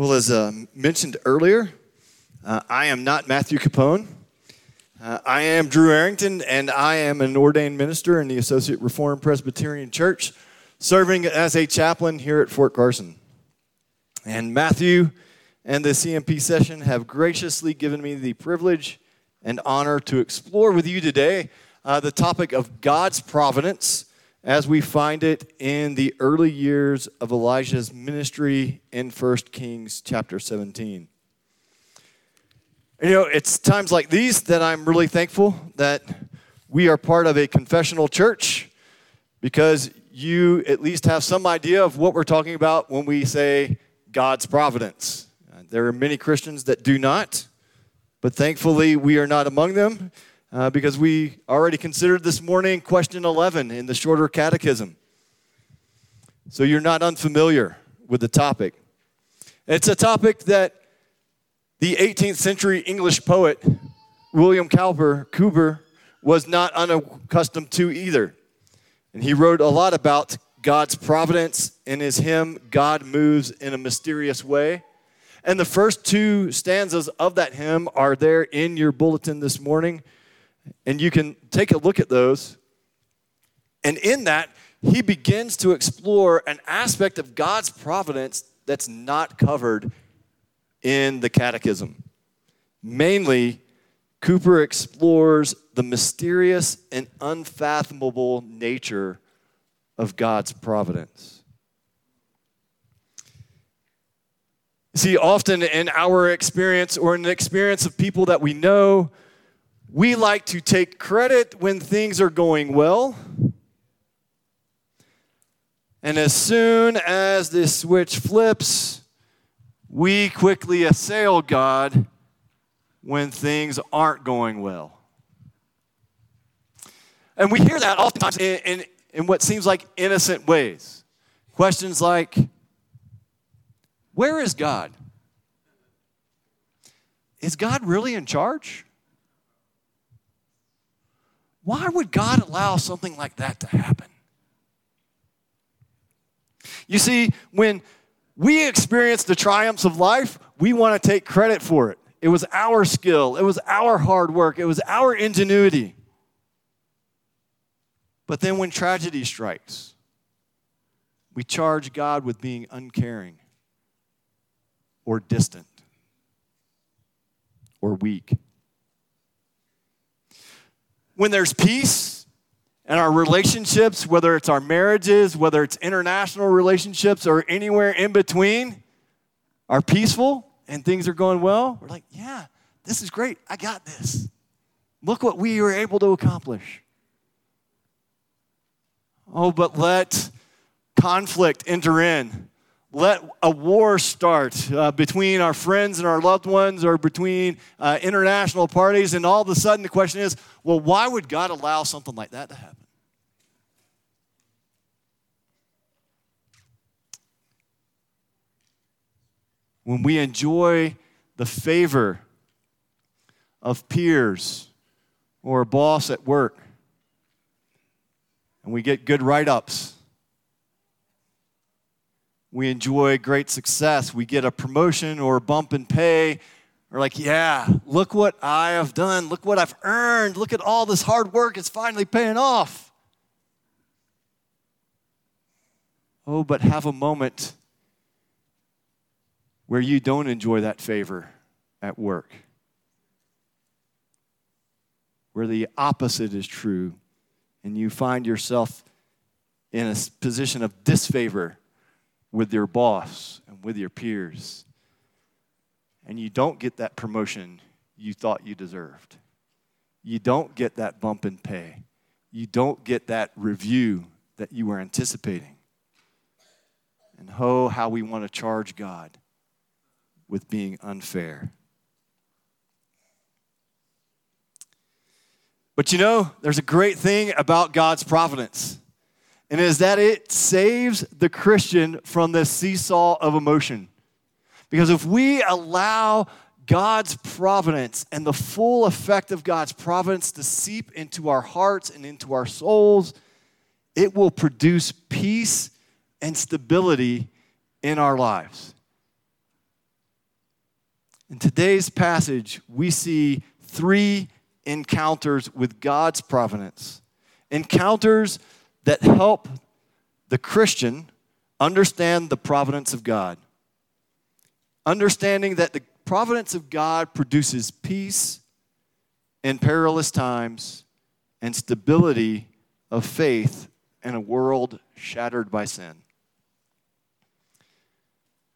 Well, as uh, mentioned earlier, uh, I am not Matthew Capone. Uh, I am Drew Arrington, and I am an ordained minister in the Associate Reformed Presbyterian Church, serving as a chaplain here at Fort Carson. And Matthew and the CMP session have graciously given me the privilege and honor to explore with you today uh, the topic of God's providence as we find it in the early years of Elijah's ministry in 1 Kings chapter 17. You know, it's times like these that I'm really thankful that we are part of a confessional church because you at least have some idea of what we're talking about when we say God's providence. There are many Christians that do not, but thankfully we are not among them uh, because we already considered this morning question 11 in the shorter catechism. So you're not unfamiliar with the topic. It's a topic that the 18th century English poet William Cowper, Cooper was not unaccustomed to either. And he wrote a lot about God's providence in his hymn, God Moves in a Mysterious Way. And the first two stanzas of that hymn are there in your bulletin this morning. And you can take a look at those. And in that, he begins to explore an aspect of God's providence that's not covered in the catechism. Mainly, Cooper explores the mysterious and unfathomable nature of God's providence. See, often in our experience or in the experience of people that we know, we like to take credit when things are going well. And as soon as this switch flips, we quickly assail God when things aren't going well. And we hear that oftentimes in, in, in what seems like innocent ways. Questions like, Where is God? Is God really in charge? Why would God allow something like that to happen? You see, when we experience the triumphs of life, we want to take credit for it. It was our skill, it was our hard work, it was our ingenuity. But then when tragedy strikes, we charge God with being uncaring or distant or weak when there's peace in our relationships, whether it's our marriages, whether it's international relationships, or anywhere in between, are peaceful and things are going well, we're like, yeah, this is great. I got this. Look what we were able to accomplish. Oh, but let conflict enter in let a war start uh, between our friends and our loved ones or between uh, international parties, and all of a sudden the question is well, why would God allow something like that to happen? When we enjoy the favor of peers or a boss at work, and we get good write ups we enjoy great success, we get a promotion or a bump in pay. We're like, yeah, look what I have done. Look what I've earned. Look at all this hard work. It's finally paying off. Oh, but have a moment where you don't enjoy that favor at work, where the opposite is true, and you find yourself in a position of disfavor with your boss and with your peers, and you don't get that promotion you thought you deserved. You don't get that bump in pay. You don't get that review that you were anticipating. And oh, how we want to charge God with being unfair. But you know, there's a great thing about God's providence and is that it saves the Christian from the seesaw of emotion. Because if we allow God's providence and the full effect of God's providence to seep into our hearts and into our souls, it will produce peace and stability in our lives. In today's passage, we see three encounters with God's providence, encounters that help the Christian understand the providence of God. Understanding that the providence of God produces peace in perilous times and stability of faith in a world shattered by sin.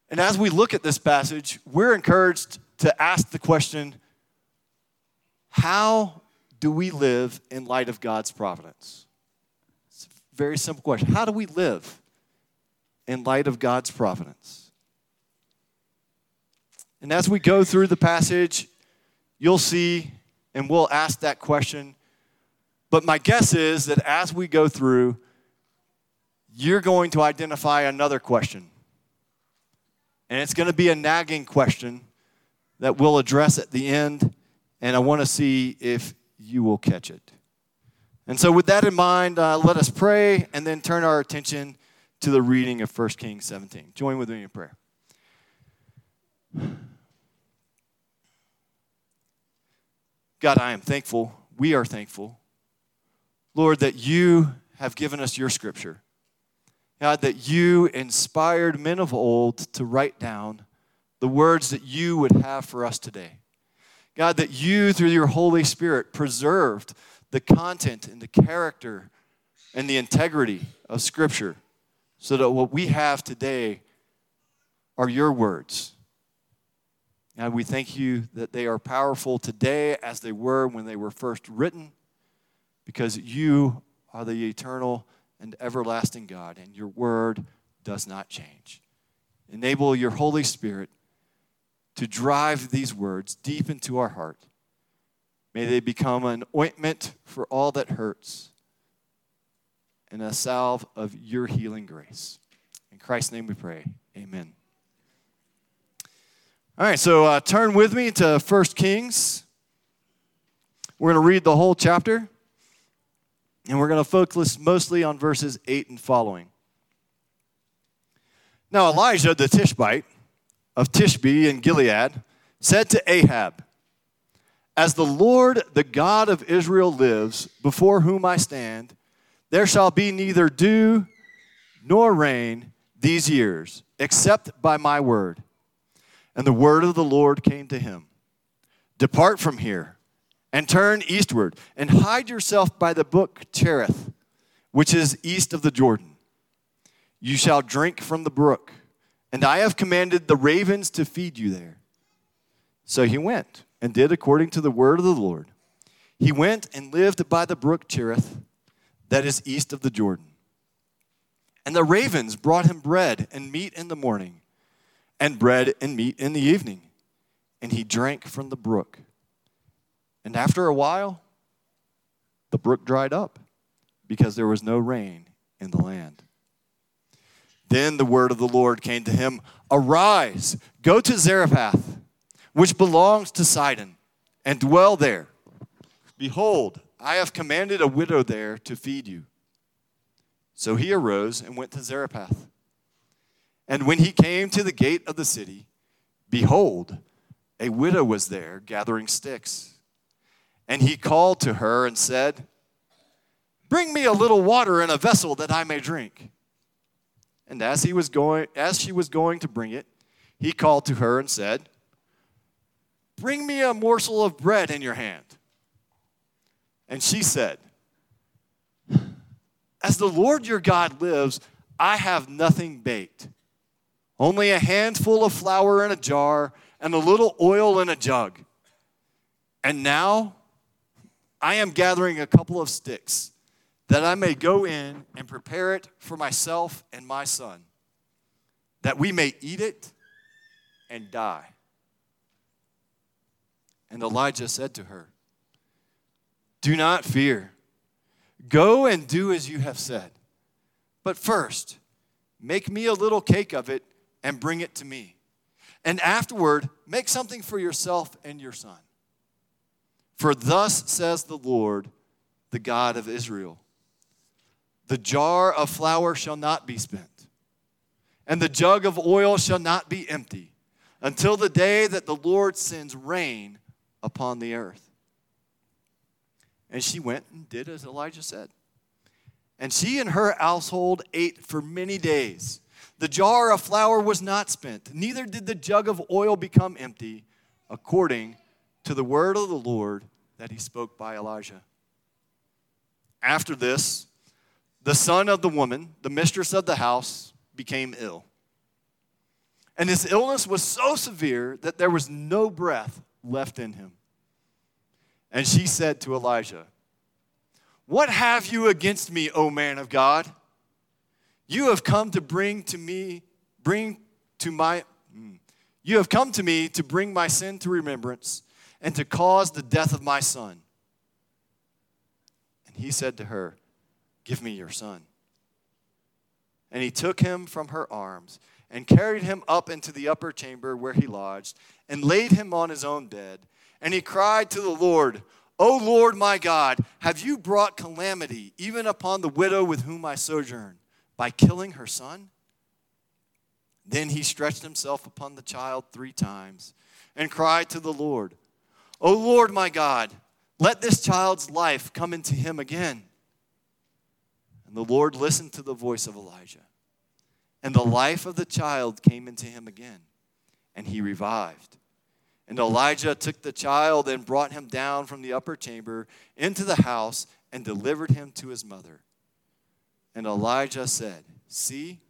And as we look at this passage, we're encouraged to ask the question how do we live in light of God's providence? Very simple question. How do we live in light of God's providence? And as we go through the passage, you'll see and we'll ask that question. But my guess is that as we go through, you're going to identify another question. And it's going to be a nagging question that we'll address at the end and I want to see if you will catch it. And so, with that in mind, uh, let us pray and then turn our attention to the reading of 1 Kings 17. Join with me in prayer. God, I am thankful. We are thankful, Lord, that you have given us your scripture. God, that you inspired men of old to write down the words that you would have for us today. God, that you, through your Holy Spirit, preserved the content and the character and the integrity of Scripture so that what we have today are your words. And we thank you that they are powerful today as they were when they were first written because you are the eternal and everlasting God, and your word does not change. Enable your Holy Spirit to drive these words deep into our heart. May they become an ointment for all that hurts and a salve of your healing grace. In Christ's name we pray. Amen. All right, so uh, turn with me to 1 Kings. We're going to read the whole chapter, and we're going to focus mostly on verses 8 and following. Now, Elijah the Tishbite of Tishbe in Gilead said to Ahab, As the Lord, the God of Israel, lives, before whom I stand, there shall be neither dew nor rain these years, except by my word. And the word of the Lord came to him Depart from here and turn eastward and hide yourself by the brook Cherith, which is east of the Jordan. You shall drink from the brook and I have commanded the ravens to feed you there. So he went and did according to the word of the Lord. He went and lived by the brook Cherith, that is east of the Jordan. And the ravens brought him bread and meat in the morning, and bread and meat in the evening. And he drank from the brook. And after a while, the brook dried up because there was no rain in the land. Then the word of the Lord came to him Arise, go to Zarephath, which belongs to Sidon, and dwell there. Behold, I have commanded a widow there to feed you. So he arose and went to Zarephath. And when he came to the gate of the city, behold, a widow was there gathering sticks. And he called to her and said, Bring me a little water in a vessel that I may drink. And as he was going as she was going to bring it, he called to her and said, "Bring me a morsel of bread in your hand." And she said, "As the Lord your God lives, I have nothing baked. Only a handful of flour in a jar and a little oil in a jug. And now I am gathering a couple of sticks that I may go in and prepare it for myself and my son, that we may eat it and die. And Elijah said to her, Do not fear. Go and do as you have said. But first, make me a little cake of it and bring it to me. And afterward, make something for yourself and your son. For thus says the Lord, the God of Israel the jar of flour shall not be spent, and the jug of oil shall not be empty, until the day that the Lord sends rain upon the earth. And she went and did as Elijah said. And she and her household ate for many days. The jar of flour was not spent, neither did the jug of oil become empty, according to the word of the Lord that he spoke by Elijah. After this, the son of the woman, the mistress of the house, became ill. And his illness was so severe that there was no breath left in him. And she said to Elijah, What have you against me, O man of God? You have come to bring to me, bring to my, hmm, you have come to me to bring my sin to remembrance and to cause the death of my son. And he said to her, Give me your son. And he took him from her arms and carried him up into the upper chamber where he lodged and laid him on his own bed. And he cried to the Lord, O Lord my God, have you brought calamity even upon the widow with whom I sojourn by killing her son? Then he stretched himself upon the child three times and cried to the Lord, O Lord my God, let this child's life come into him again. And the Lord listened to the voice of Elijah. And the life of the child came into him again, and he revived. And Elijah took the child and brought him down from the upper chamber into the house and delivered him to his mother. And Elijah said, See,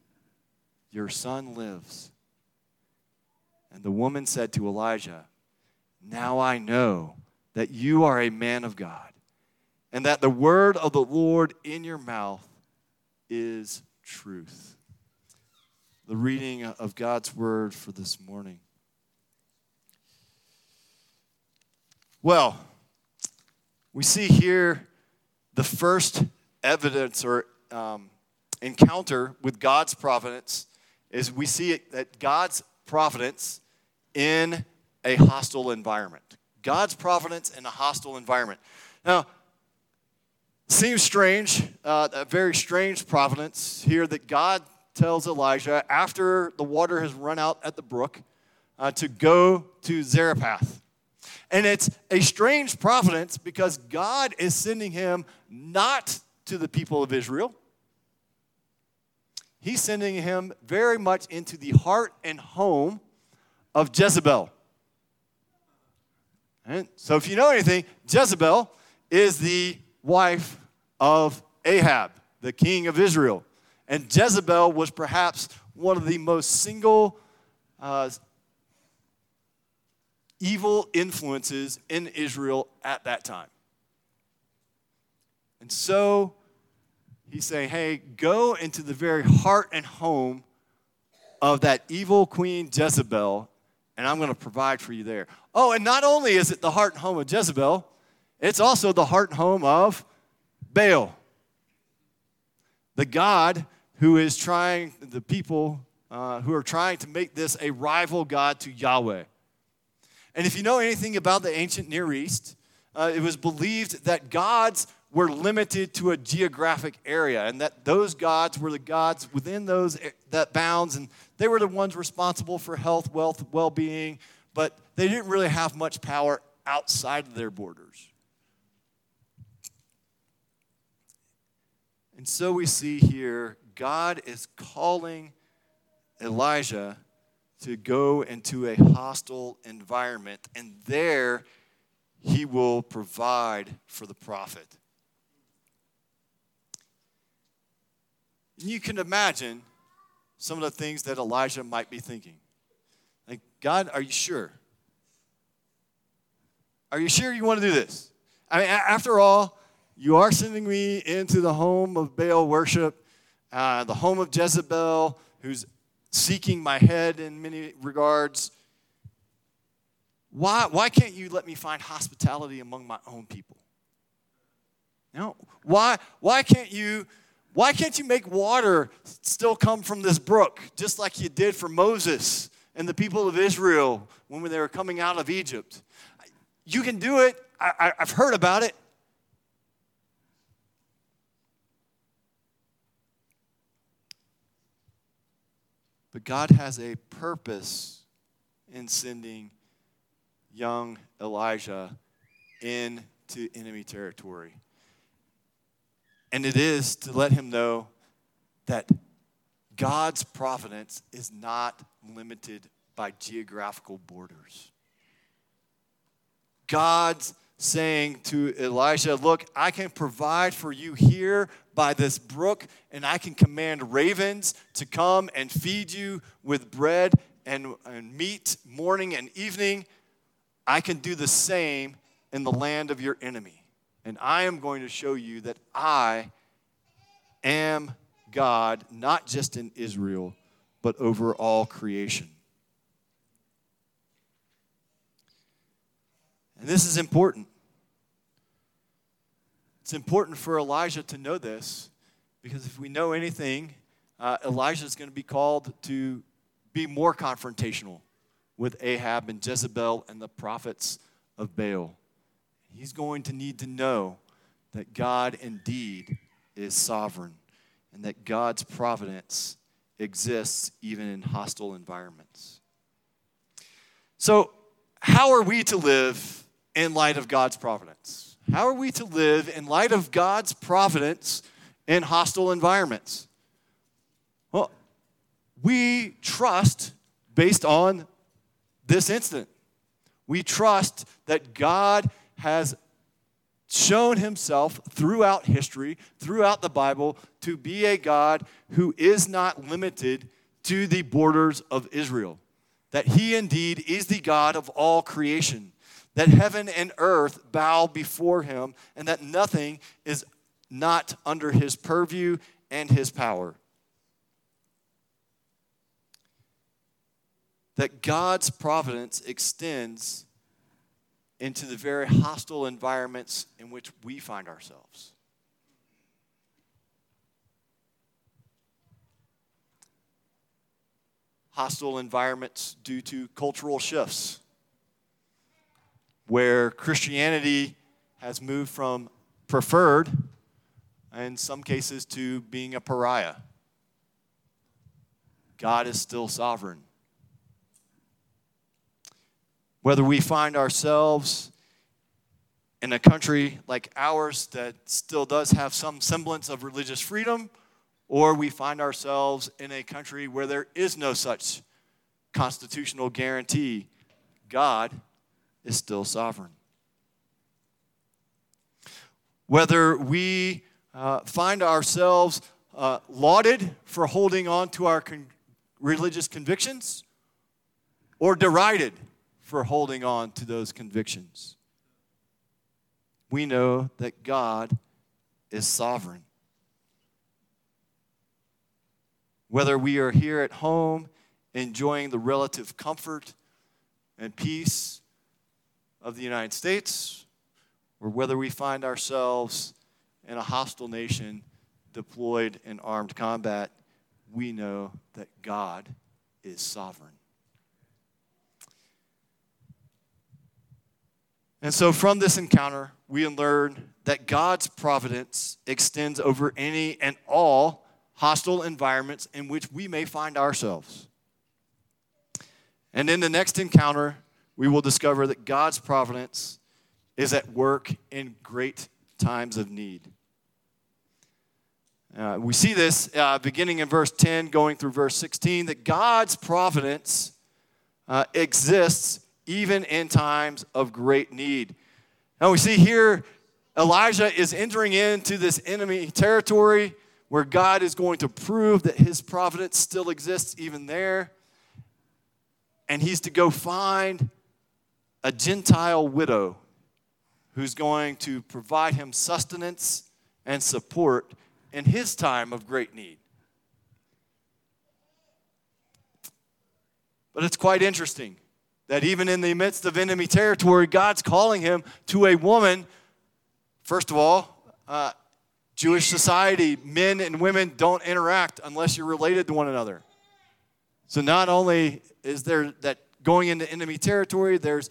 your son lives. And the woman said to Elijah, Now I know that you are a man of God, and that the word of the Lord in your mouth is truth. The reading of God's word for this morning. Well, we see here the first evidence or um, encounter with God's providence is we see it, that God's providence in a hostile environment. God's providence in a hostile environment. Now, seems strange, uh, a very strange providence here that God tells Elijah after the water has run out at the brook uh, to go to Zarephath. And it's a strange providence because God is sending him not to the people of Israel. He's sending him very much into the heart and home of Jezebel. And so, if you know anything, Jezebel is the wife of Ahab, the king of Israel. And Jezebel was perhaps one of the most single uh, evil influences in Israel at that time. And so he's saying, hey, go into the very heart and home of that evil queen Jezebel, and I'm going to provide for you there. Oh, and not only is it the heart and home of Jezebel, it's also the heart and home of Baal, the God who is trying, the people uh, who are trying to make this a rival God to Yahweh. And if you know anything about the ancient Near East, uh, it was believed that gods were limited to a geographic area and that those gods were the gods within those eh, that bounds and they were the ones responsible for health wealth well-being but they didn't really have much power outside of their borders and so we see here god is calling elijah to go into a hostile environment, and there he will provide for the prophet. You can imagine some of the things that Elijah might be thinking. Like, God, are you sure? Are you sure you want to do this? I mean, after all, you are sending me into the home of Baal worship, uh, the home of Jezebel, who's seeking my head in many regards. Why, why can't you let me find hospitality among my own people? No. Why, why can't you why can't you make water still come from this brook just like you did for Moses and the people of Israel when they were coming out of Egypt? You can do it. I, have heard about it. But God has a purpose in sending young Elijah into enemy territory. And it is to let him know that God's providence is not limited by geographical borders. God's saying to Elijah, Look, I can provide for you here by this brook, and I can command ravens to come and feed you with bread and, and meat morning and evening. I can do the same in the land of your enemy. And I am going to show you that I am God, not just in Israel, but over all creation. And this is important. It's important for Elijah to know this because if we know anything, uh, Elijah is going to be called to be more confrontational with Ahab and Jezebel and the prophets of Baal. He's going to need to know that God indeed is sovereign and that God's providence exists even in hostile environments. So, how are we to live in light of God's providence? How are we to live in light of God's providence in hostile environments? Well, we trust based on this incident. We trust that God has shown himself throughout history, throughout the Bible, to be a God who is not limited to the borders of Israel. That he indeed is the God of all creation. That heaven and earth bow before him, and that nothing is not under his purview and his power. That God's providence extends into the very hostile environments in which we find ourselves. Hostile environments due to cultural shifts, where Christianity has moved from preferred, in some cases, to being a pariah. God is still sovereign whether we find ourselves in a country like ours that still does have some semblance of religious freedom, or we find ourselves in a country where there is no such constitutional guarantee, God is still sovereign. Whether we uh, find ourselves uh, lauded for holding on to our con- religious convictions or derided for holding on to those convictions. We know that God is sovereign. Whether we are here at home enjoying the relative comfort and peace of the United States, or whether we find ourselves in a hostile nation deployed in armed combat, we know that God is sovereign. And so, from this encounter, we learn that God's providence extends over any and all hostile environments in which we may find ourselves. And in the next encounter, we will discover that God's providence is at work in great times of need. Uh, we see this uh, beginning in verse 10, going through verse 16, that God's providence uh, exists even in times of great need. Now we see here Elijah is entering into this enemy territory where God is going to prove that his providence still exists even there. And he's to go find a Gentile widow who's going to provide him sustenance and support in his time of great need. But it's quite interesting that even in the midst of enemy territory, God's calling him to a woman. First of all, uh, Jewish society, men and women don't interact unless you're related to one another. So not only is there that going into enemy territory, there's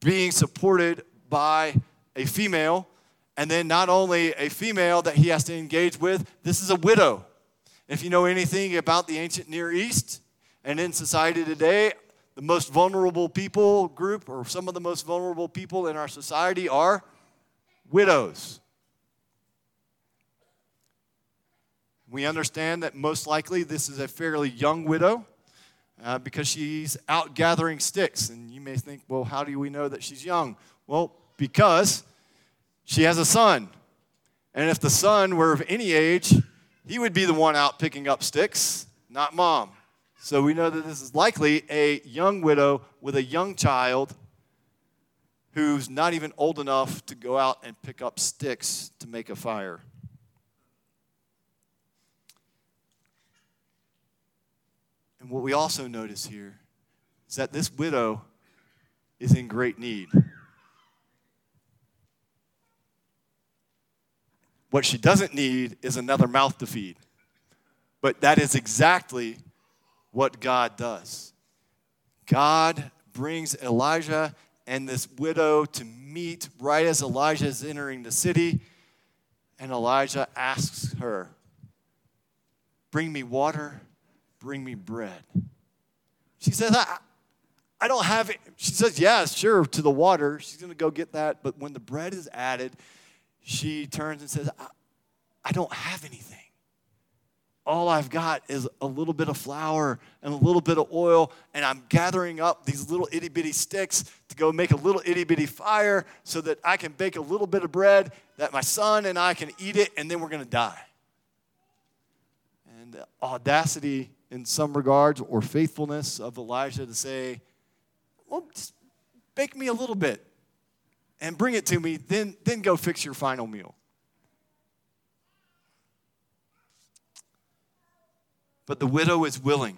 being supported by a female, and then not only a female that he has to engage with, this is a widow. If you know anything about the ancient Near East and in society today, the most vulnerable people group, or some of the most vulnerable people in our society, are widows. We understand that most likely this is a fairly young widow uh, because she's out gathering sticks. And you may think, well, how do we know that she's young? Well, because she has a son. And if the son were of any age, he would be the one out picking up sticks, not mom. So we know that this is likely a young widow with a young child who's not even old enough to go out and pick up sticks to make a fire. And what we also notice here is that this widow is in great need. What she doesn't need is another mouth to feed. But that is exactly what God does. God brings Elijah and this widow to meet right as Elijah is entering the city. And Elijah asks her, Bring me water Bring me bread. She says, I, I don't have it. She says, Yeah, sure, to the water. She's going to go get that. But when the bread is added, she turns and says, I, I don't have anything. All I've got is a little bit of flour and a little bit of oil, and I'm gathering up these little itty bitty sticks to go make a little itty bitty fire so that I can bake a little bit of bread that my son and I can eat it, and then we're going to die. And the audacity in some regards or faithfulness of Elijah to say, well, just bake me a little bit and bring it to me, then, then go fix your final meal. But the widow is willing.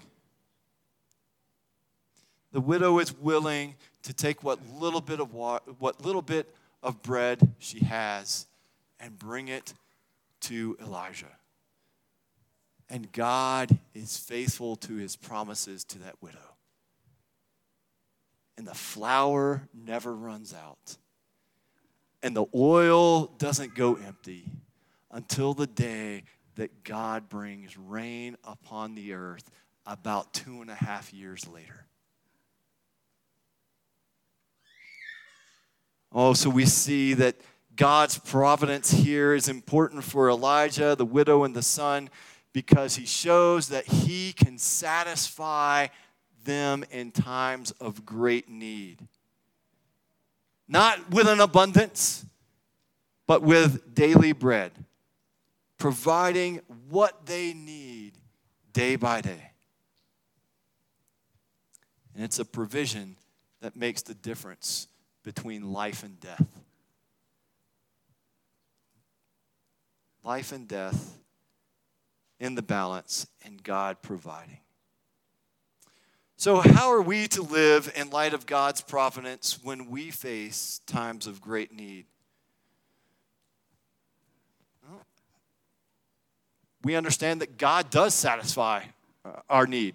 The widow is willing to take what little bit of water, what little bit of bread she has and bring it to Elijah. And God is faithful to his promises to that widow. And the flour never runs out. And the oil doesn't go empty until the day that God brings rain upon the earth about two and a half years later. Oh, so we see that God's providence here is important for Elijah, the widow, and the son because he shows that he can satisfy them in times of great need. Not with an abundance, but with daily bread, providing what they need day by day. And it's a provision that makes the difference between life and death. Life and death in the balance and God providing. So, how are we to live in light of God's providence when we face times of great need? Well, we understand that God does satisfy uh, our need.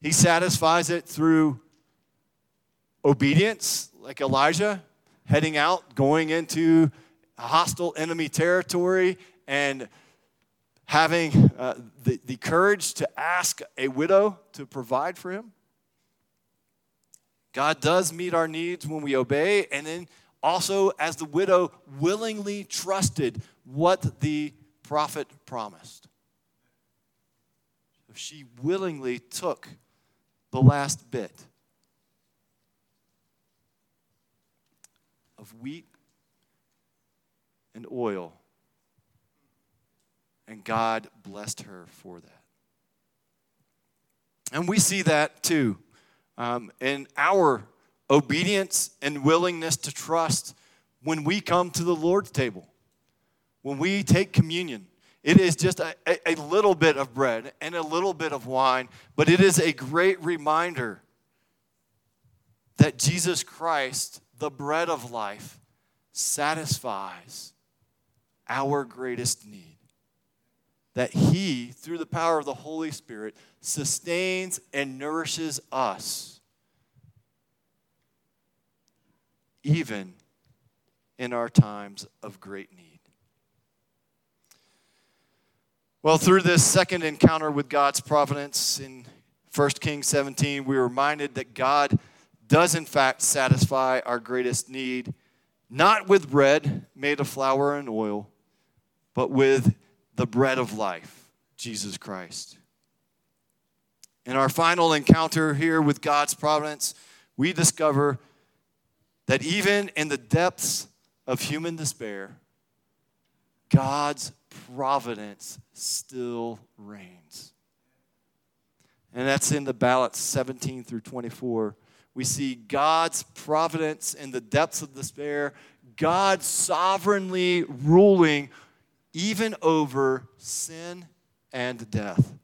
He satisfies it through obedience, like Elijah, heading out, going into hostile enemy territory, and having uh, the, the courage to ask a widow to provide for him. God does meet our needs when we obey, and then also as the widow willingly trusted what the prophet promised. She willingly took the last bit of wheat and oil and God blessed her for that. And we see that too um, in our obedience and willingness to trust when we come to the Lord's table, when we take communion. It is just a, a, a little bit of bread and a little bit of wine, but it is a great reminder that Jesus Christ, the bread of life, satisfies our greatest need that He, through the power of the Holy Spirit, sustains and nourishes us, even in our times of great need. Well, through this second encounter with God's providence in 1 Kings 17, we're reminded that God does, in fact, satisfy our greatest need, not with bread made of flour and oil, but with the bread of life, Jesus Christ. In our final encounter here with God's providence, we discover that even in the depths of human despair, God's providence still reigns. And that's in the balance 17 through 24. We see God's providence in the depths of despair, God sovereignly ruling even over sin and death.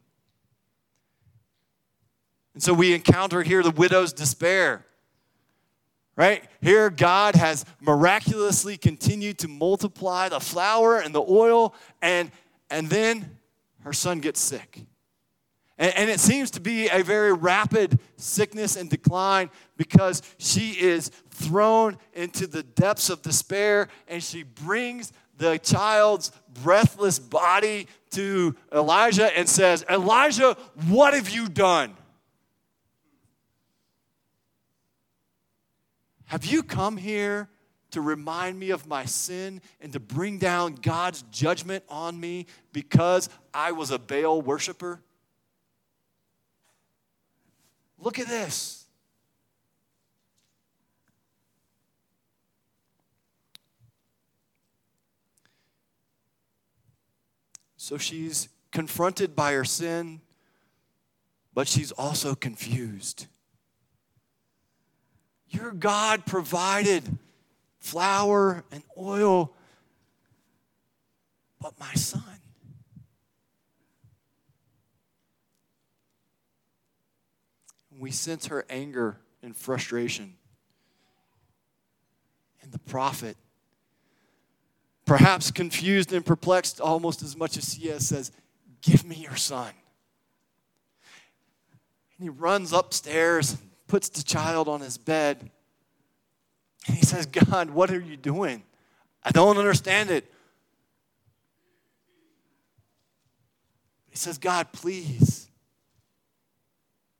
And so we encounter here the widow's despair. Right? Here, God has miraculously continued to multiply the flour and the oil, and, and then her son gets sick. And, and it seems to be a very rapid sickness and decline because she is thrown into the depths of despair and she brings the child's breathless body to Elijah and says, Elijah, what have you done? Have you come here to remind me of my sin and to bring down God's judgment on me because I was a Baal worshiper? Look at this. So she's confronted by her sin, but she's also confused. Your God provided flour and oil, but my son. We sense her anger and frustration. And the prophet, perhaps confused and perplexed almost as much as is, says, Give me your son. And he runs upstairs puts the child on his bed and he says, God, what are you doing? I don't understand it. He says, God, please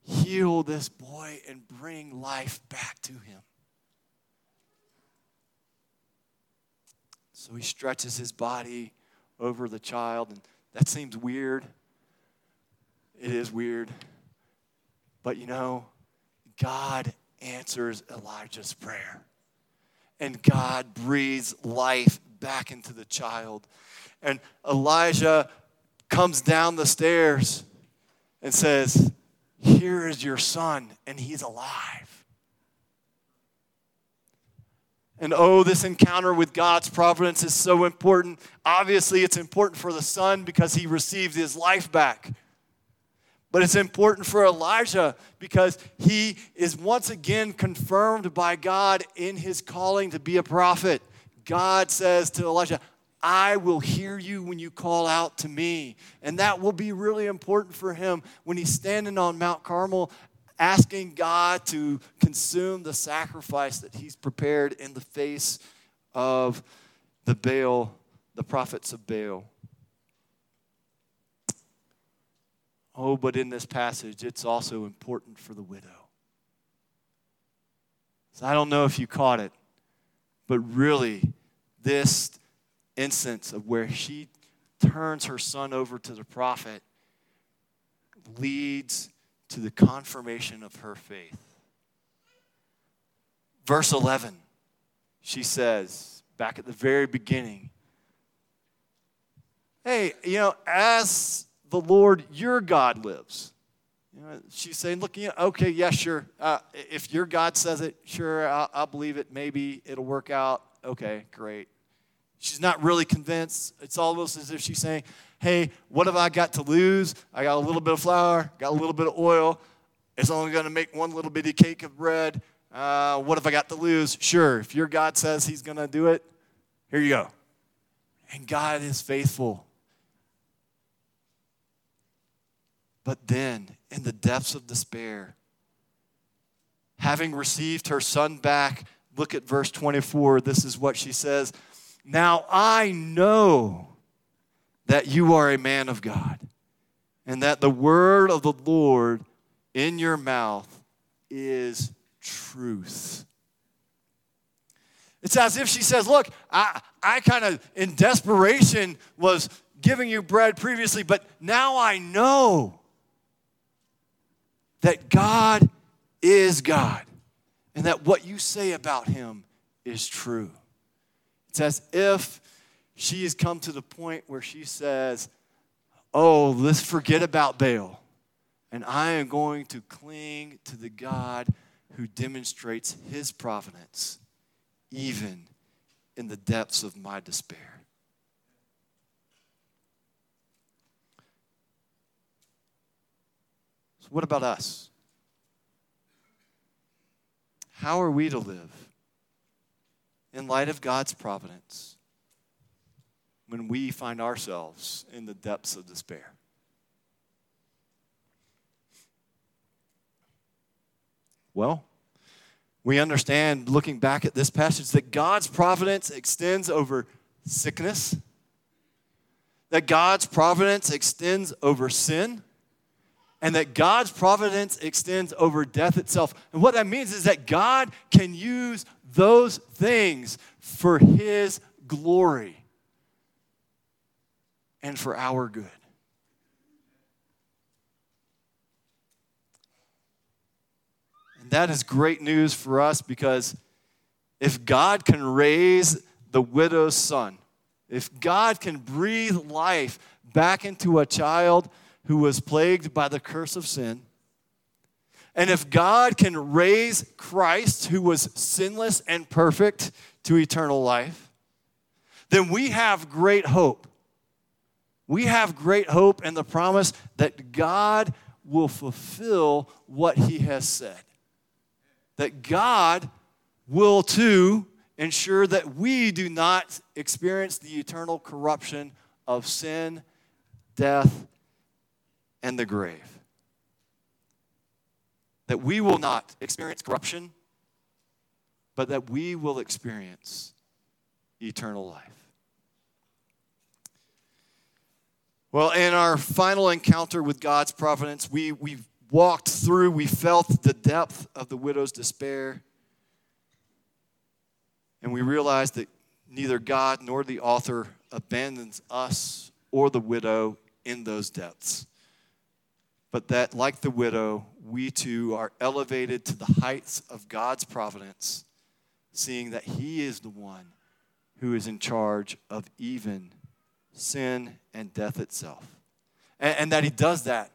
heal this boy and bring life back to him. So he stretches his body over the child, and that seems weird. It is weird. But you know, God answers Elijah's prayer. And God breathes life back into the child. And Elijah comes down the stairs and says, Here is your son, and he's alive. And oh, this encounter with God's providence is so important. Obviously, it's important for the son because he received his life back. But it's important for Elijah because he is once again confirmed by God in his calling to be a prophet. God says to Elijah, I will hear you when you call out to me. And that will be really important for him when he's standing on Mount Carmel asking God to consume the sacrifice that he's prepared in the face of the Baal, the prophets of Baal. Oh, but in this passage, it's also important for the widow. So I don't know if you caught it, but really, this instance of where she turns her son over to the prophet leads to the confirmation of her faith. Verse 11, she says, back at the very beginning, Hey, you know, as the Lord your God lives. You know, she's saying, look, you know, okay, yeah, sure. Uh, if your God says it, sure, I'll, I'll believe it. Maybe it'll work out. Okay, great. She's not really convinced. It's almost as if she's saying, hey, what have I got to lose? I got a little bit of flour, got a little bit of oil. It's only going to make one little bitty cake of bread. Uh, what have I got to lose? Sure, if your God says he's going to do it, here you go. And God is faithful. But then, in the depths of despair, having received her son back, look at verse 24. This is what she says Now I know that you are a man of God, and that the word of the Lord in your mouth is truth. It's as if she says, Look, I, I kind of in desperation was giving you bread previously, but now I know that God is God and that what you say about him is true. It's as if she has come to the point where she says, Oh, let's forget about Baal. And I am going to cling to the God who demonstrates his providence even in the depths of my despair. So, what about us? How are we to live in light of God's providence when we find ourselves in the depths of despair? Well, we understand looking back at this passage that God's providence extends over sickness, that God's providence extends over sin, and that God's providence extends over death itself. And what that means is that God can use those things for His glory and for our good. And that is great news for us because if God can raise the widow's son, if God can breathe life back into a child who was plagued by the curse of sin, and if God can raise Christ, who was sinless and perfect, to eternal life, then we have great hope. We have great hope in the promise that God will fulfill what he has said that God will too ensure that we do not experience the eternal corruption of sin, death, and the grave. That we will not experience corruption, but that we will experience eternal life. Well, in our final encounter with God's providence, we, we've walked through, we felt the depth of the widow's despair. And we realized that neither God nor the author abandons us or the widow in those depths. But that, like the widow, we too are elevated to the heights of God's providence, seeing that He is the one who is in charge of even sin and death itself. And, and that He does that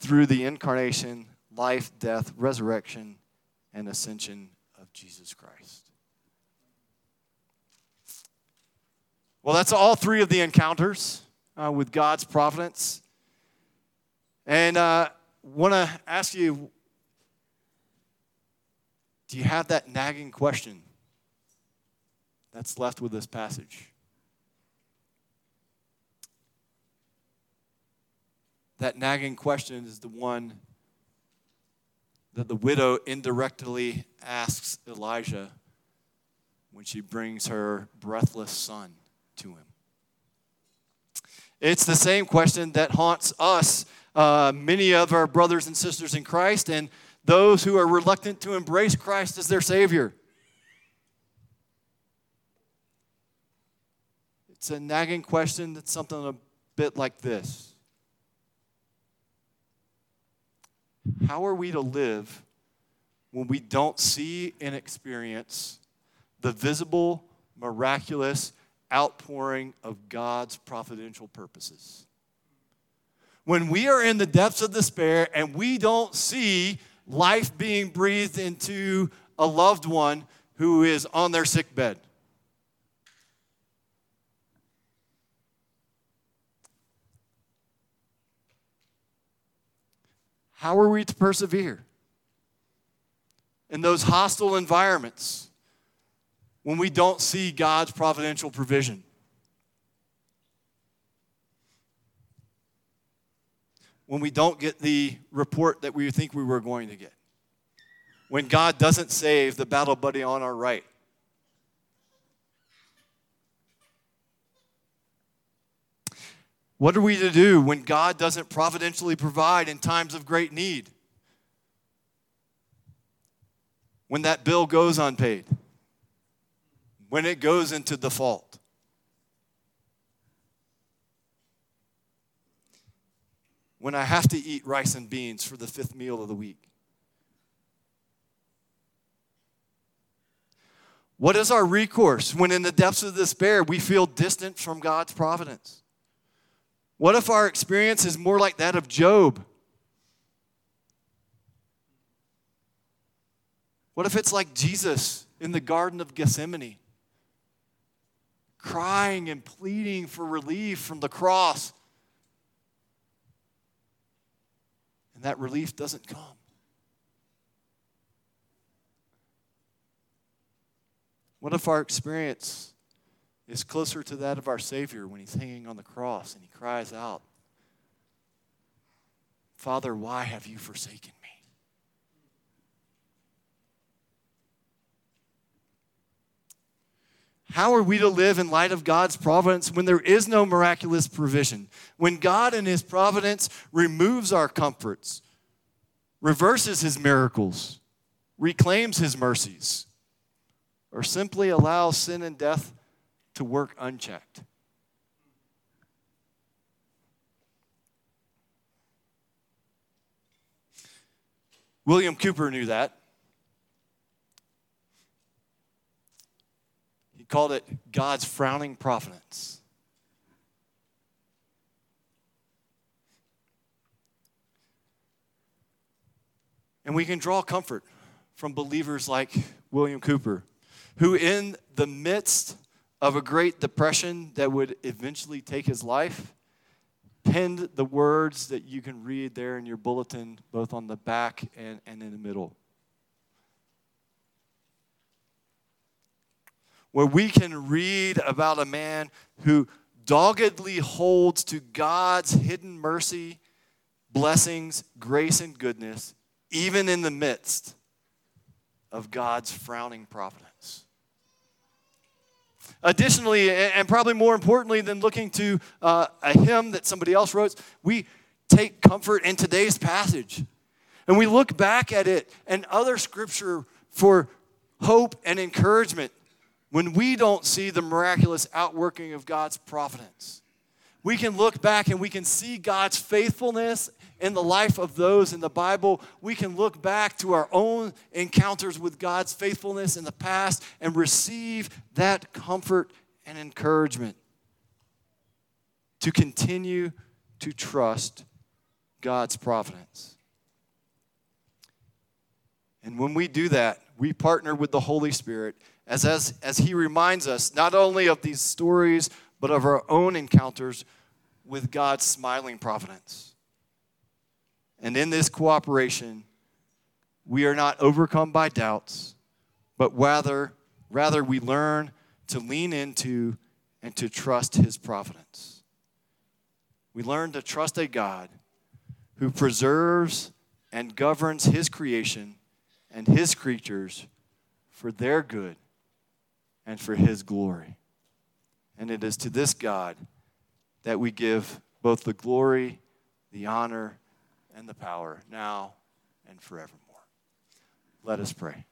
through the incarnation, life, death, resurrection, and ascension of Jesus Christ. Well, that's all three of the encounters uh, with God's providence. And I uh, want to ask you do you have that nagging question that's left with this passage? that nagging question is the one that the widow indirectly asks Elijah when she brings her breathless son to him. It's the same question that haunts us, uh, many of our brothers and sisters in Christ, and those who are reluctant to embrace Christ as their Savior. It's a nagging question that's something a bit like this How are we to live when we don't see and experience the visible, miraculous outpouring of God's providential purposes? When we are in the depths of despair and we don't see life being breathed into a loved one who is on their sick bed. How are we to persevere in those hostile environments when we don't see God's providential provision? when we don't get the report that we think we were going to get, when God doesn't save the battle buddy on our right. What are we to do when God doesn't providentially provide in times of great need? When that bill goes unpaid? When it goes into default? When I have to eat rice and beans for the fifth meal of the week. What is our recourse when, in the depths of despair, we feel distant from God's providence? What if our experience is more like that of Job? What if it's like Jesus in the Garden of Gethsemane, crying and pleading for relief from the cross? That relief doesn't come. What if our experience is closer to that of our Savior when he's hanging on the cross and he cries out, Father, why have you forsaken me? How are we to live in light of God's providence when there is no miraculous provision? When God in His providence removes our comforts, reverses His miracles, reclaims His mercies, or simply allows sin and death to work unchecked. William Cowper knew that. Called it God's frowning providence. And we can draw comfort from believers like William Cowper, who, in the midst of a Great Depression that would eventually take his life, penned the words that you can read there in your bulletin, both on the back and, and in the middle. Where we can read about a man who doggedly holds to God's hidden mercy, blessings, grace, and goodness, even in the midst of God's frowning providence. Additionally, and probably more importantly than looking to uh, a hymn that somebody else wrote, we take comfort in today's passage. And we look back at it and other scripture for hope and encouragement when we don't see the miraculous outworking of God's providence. We can look back and we can see God's faithfulness in the life of those in the Bible, we can look back to our own encounters with God's faithfulness in the past and receive that comfort and encouragement to continue to trust God's providence. And when we do that, we partner with the Holy Spirit as, as, as He reminds us not only of these stories, but of our own encounters with God's smiling providence. And in this cooperation, we are not overcome by doubts, but rather, rather we learn to lean into and to trust his providence. We learn to trust a God who preserves and governs his creation and his creatures for their good and for his glory. And it is to this God that we give both the glory, the honor, and the power now and forevermore. Let us pray.